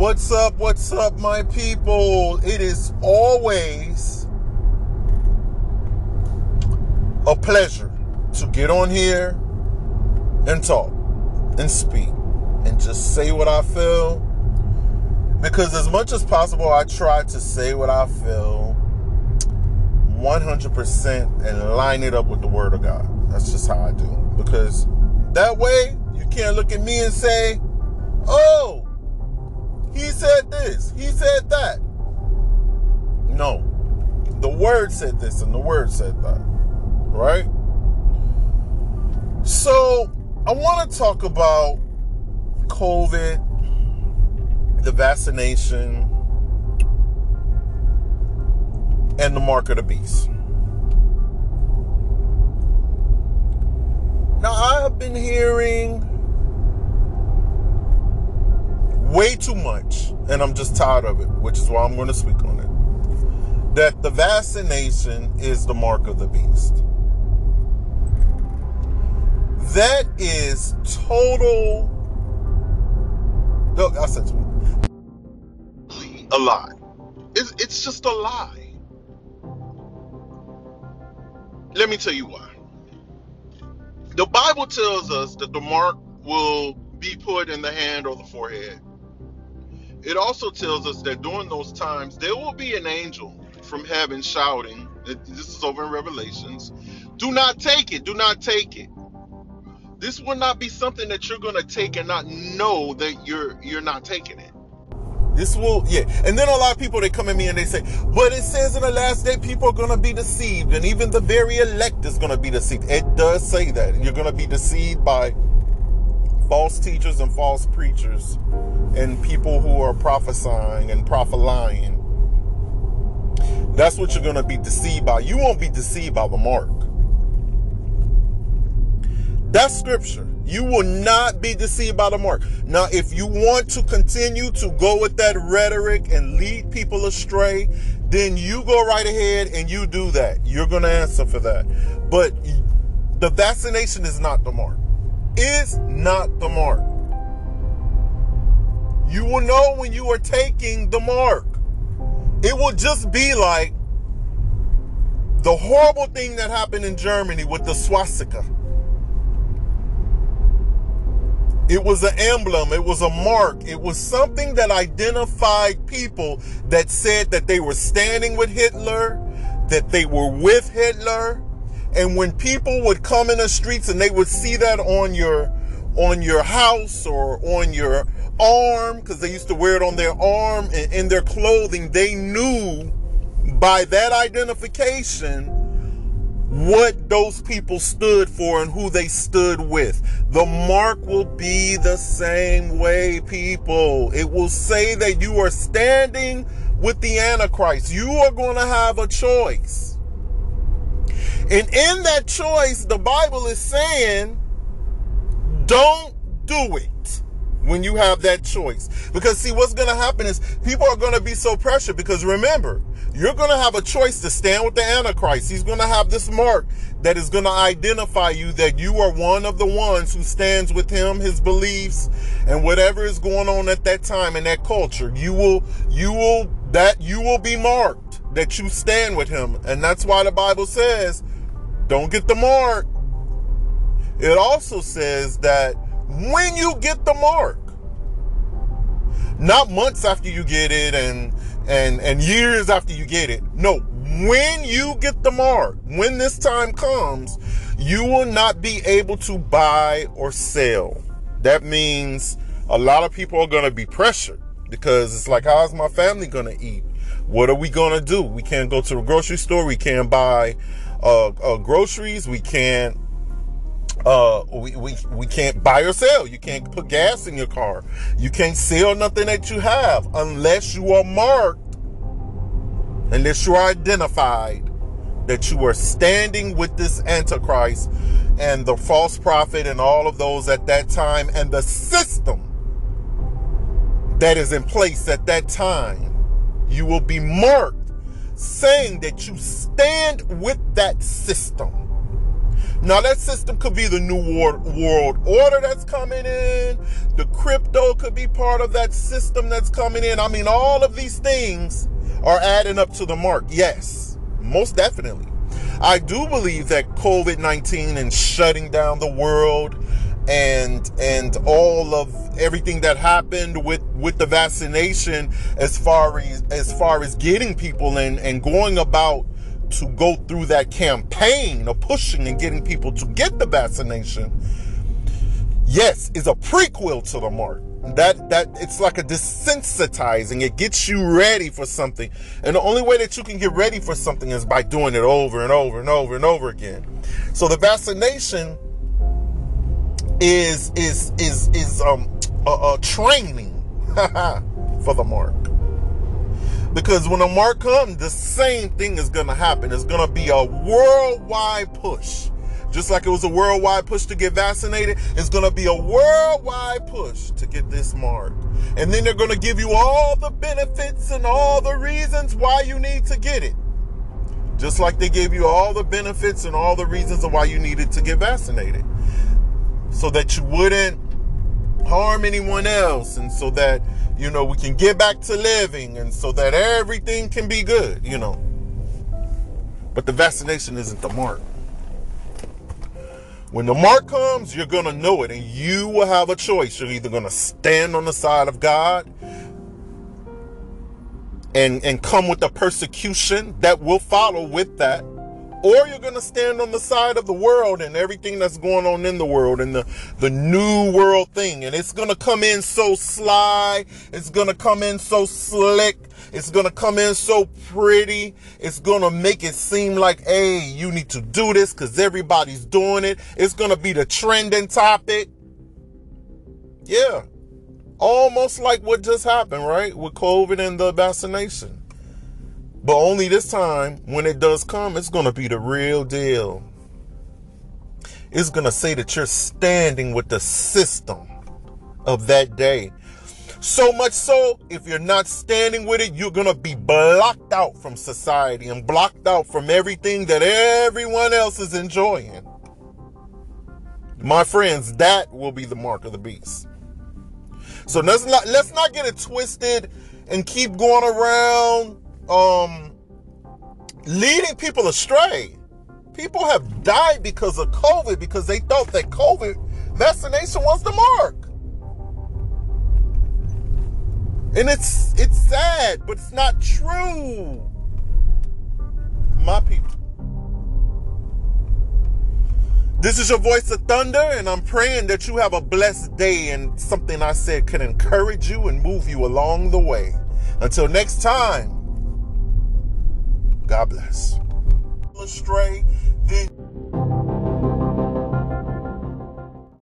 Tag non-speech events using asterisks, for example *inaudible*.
What's up? What's up, my people? It is always a pleasure to get on here and talk and speak and just say what I feel. Because as much as possible, I try to say what I feel 100% and line it up with the Word of God. That's just how I do. Because that way, you can't look at me and say, oh, he said this, he said that. No. The Word said this and the Word said that. Right? So, I want to talk about COVID, the vaccination, and the mark of the beast. Now, I have been hearing way too much, and I'm just tired of it, which is why I'm going to speak on it. That the vaccination is the mark of the beast. That is total. Look, I said to a lie. It's, it's just a lie. Let me tell you why. The Bible tells us that the mark will be put in the hand or the forehead. It also tells us that during those times there will be an angel from heaven shouting. This is over in Revelations. Do not take it. Do not take it. This will not be something that you're going to take and not know that you're you're not taking it. This will, yeah. And then a lot of people, they come at me and they say, but it says in the last day, people are going to be deceived. And even the very elect is going to be deceived. It does say that. You're going to be deceived by false teachers and false preachers and people who are prophesying and prophesying. That's what you're going to be deceived by. You won't be deceived by the mark. That's scripture. You will not be deceived by the mark. Now, if you want to continue to go with that rhetoric and lead people astray, then you go right ahead and you do that. You're going to answer for that. But the vaccination is not the mark. Is not the mark. You will know when you are taking the mark. It will just be like the horrible thing that happened in Germany with the swastika It was an emblem. It was a mark. It was something that identified people that said that they were standing with Hitler, that they were with Hitler. And when people would come in the streets and they would see that on your on your house or on your arm, because they used to wear it on their arm and in their clothing, they knew by that identification what those people stood for and who they stood with. The mark will be the same way, people. It will say that you are standing with the Antichrist. You are going to have a choice. And in that choice, the Bible is saying, don't do it when you have that choice. Because see, what's going to happen is people are going to be so pressured because remember, you're going to have a choice to stand with the Antichrist. He's going to have this mark that is going to identify you that you are one of the ones who stands with him, his beliefs, and whatever is going on at that time in that culture. You will, you will, that you will be marked that you stand with him. And that's why the Bible says, don't get the mark. It also says that when you get the mark, not months after you get it and and and years after you get it. No, when you get the mark, when this time comes, you will not be able to buy or sell. That means a lot of people are going to be pressured because it's like, how's my family going to eat? What are we going to do? We can't go to the grocery store. We can't buy uh, uh, groceries. We can't uh, we, we, we can't buy or sell. You can't put gas in your car. You can't sell nothing that you have unless you are marked, unless you are identified that you are standing with this Antichrist and the false prophet and all of those at that time and the system that is in place at that time. You will be marked saying that you stand with that system Now, that system could be the new world, order that's coming in. The crypto could be part of that system that's coming in. I mean, all of these things are adding up to the mark. Yes, most definitely. I do believe that COVID 19 and shutting down the world and and all of everything that happened with with the vaccination as far as as far as getting people in and going about to go through that campaign of pushing and getting people to get the vaccination yes is a prequel to the mark. That that it's like a desensitizing. It gets you ready for something. And the only way that you can get ready for something is by doing it over and over and over and over again. So the vaccination is is is is um a, a training *laughs* for the mark because when the mark comes the same thing is gonna happen it's gonna be a worldwide push just like it was a worldwide push to get vaccinated, it's going to be a worldwide push to get this mark. And then they're going to give you all the benefits and all the reasons why you need to get it. Just like they gave you all the benefits and all the reasons of why you needed to get vaccinated. So that you wouldn't harm anyone else and so that, you know, we can get back to living and so that everything can be good, you know. But the vaccination isn't the mark. When the mark comes, you're going to know it, and you will have a choice. You're either going to stand on the side of God and, and come with the persecution that will follow with that, or you're going to stand on the side of the world and everything that's going on in the world and the, the new world thing. And it's going to come in so sly, it's going to come in so slick, it's going to come in so pretty. It's going to make it seem like, hey, you need to do this because everybody's doing it. It's going to be the trending topic. Yeah. Almost like what just happened, right? With COVID and the vaccination. But only this time, when it does come, it's going to be the real deal. It's going to say that you're standing with the system of that day. So much so, if you're not standing with it, you're going to be blocked out from society and blocked out from everything that everyone else is enjoying. My friends, that will be the mark of the beast. So let's not let's not get it twisted and keep going around um leading people astray. People have died because of COVID because they thought that COVID vaccination was the mark. And it's it's sad, but it's not true. My people. This is your voice of thunder, and I'm praying that you have a blessed day and something I said can encourage you and move you along the way. Until next time, God bless. Astray, then.